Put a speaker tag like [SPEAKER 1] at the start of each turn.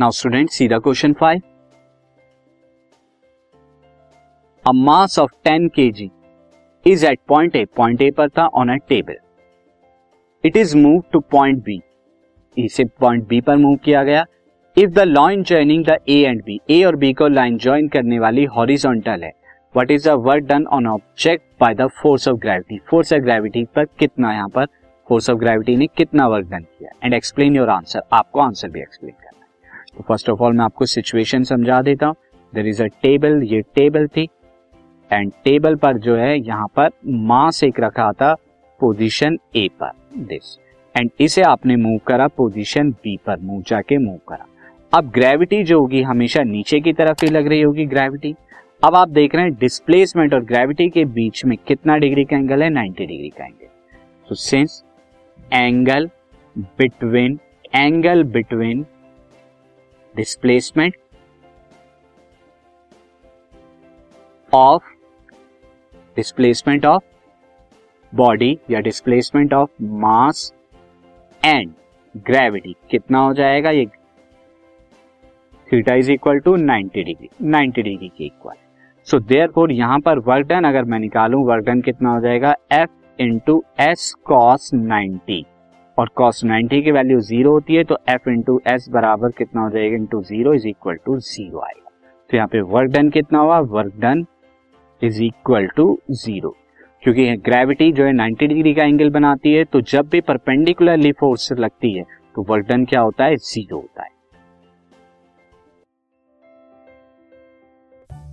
[SPEAKER 1] Now student see the question five a mass of 10 KG is at point A point A पर था on a table it is move to point B इसे point B पर move किया गया. If the line joining the A and B A और B को line join करने वाली हॉरिजॉन्टल है. What is the work done on object by the force of gravity force of gravity पर कितना यहाँ पर फोर्स ऑफ़ ग्रेविटी ने कितना वर्क डन किया? एंड एक्सप्लेन योर आंसर आपको आंसर भी एक्सप्लेन करना फ़र्स्ट ऑफ़ ऑल मैं आपको सिचुएशन समझा देता हूँ। देर इज़ अ टेबल ये टेबल थी। एंड टेबल पर जो है, यहाँ पर मास एक रखा था पोजीशन ए पर दिस एंड इसे आपने मूव करा पोजीशन बी पर मूव जाके मूव करा। अब ग्रेविटी जो होगी, हमेशा नीचे की तरफ़ ही लग रही होगी ग्रेविटी अब आप देख रहे हैं डिस्प्लेसमेंट और ग्रेविटी के बीच में कितना डिग्री का एंगल है? 90 डिग्री का एंगल तो since angle between angle between displacement of displacement of body या displacement of mass and gravity कितना हो जाएगा ये? Theta is equal to 90 degree 90 degree के इक्वल सो देयर फोर यहाँ पर वर्क डन अगर मैं निकालूं वर्क डन कितना हो जाएगा? F into S cos ninety और कॉस नाइनटी की वैल्यू ज़ीरो होती है तो एफ़ इंटू एस बराबर कितना हो जाएगा into zero is equal to zero आएगा तो यहाँ पे वर्क डन कितना हुआ? Work done is equal to zero क्योंकि ग्रेविटी जो है 90 डिग्री का एंगल बनाती है तो जब भी परपेंडिकुलरली फोर्स लगती है तो वर्क डन क्या होता है? ज़ीरो होता है।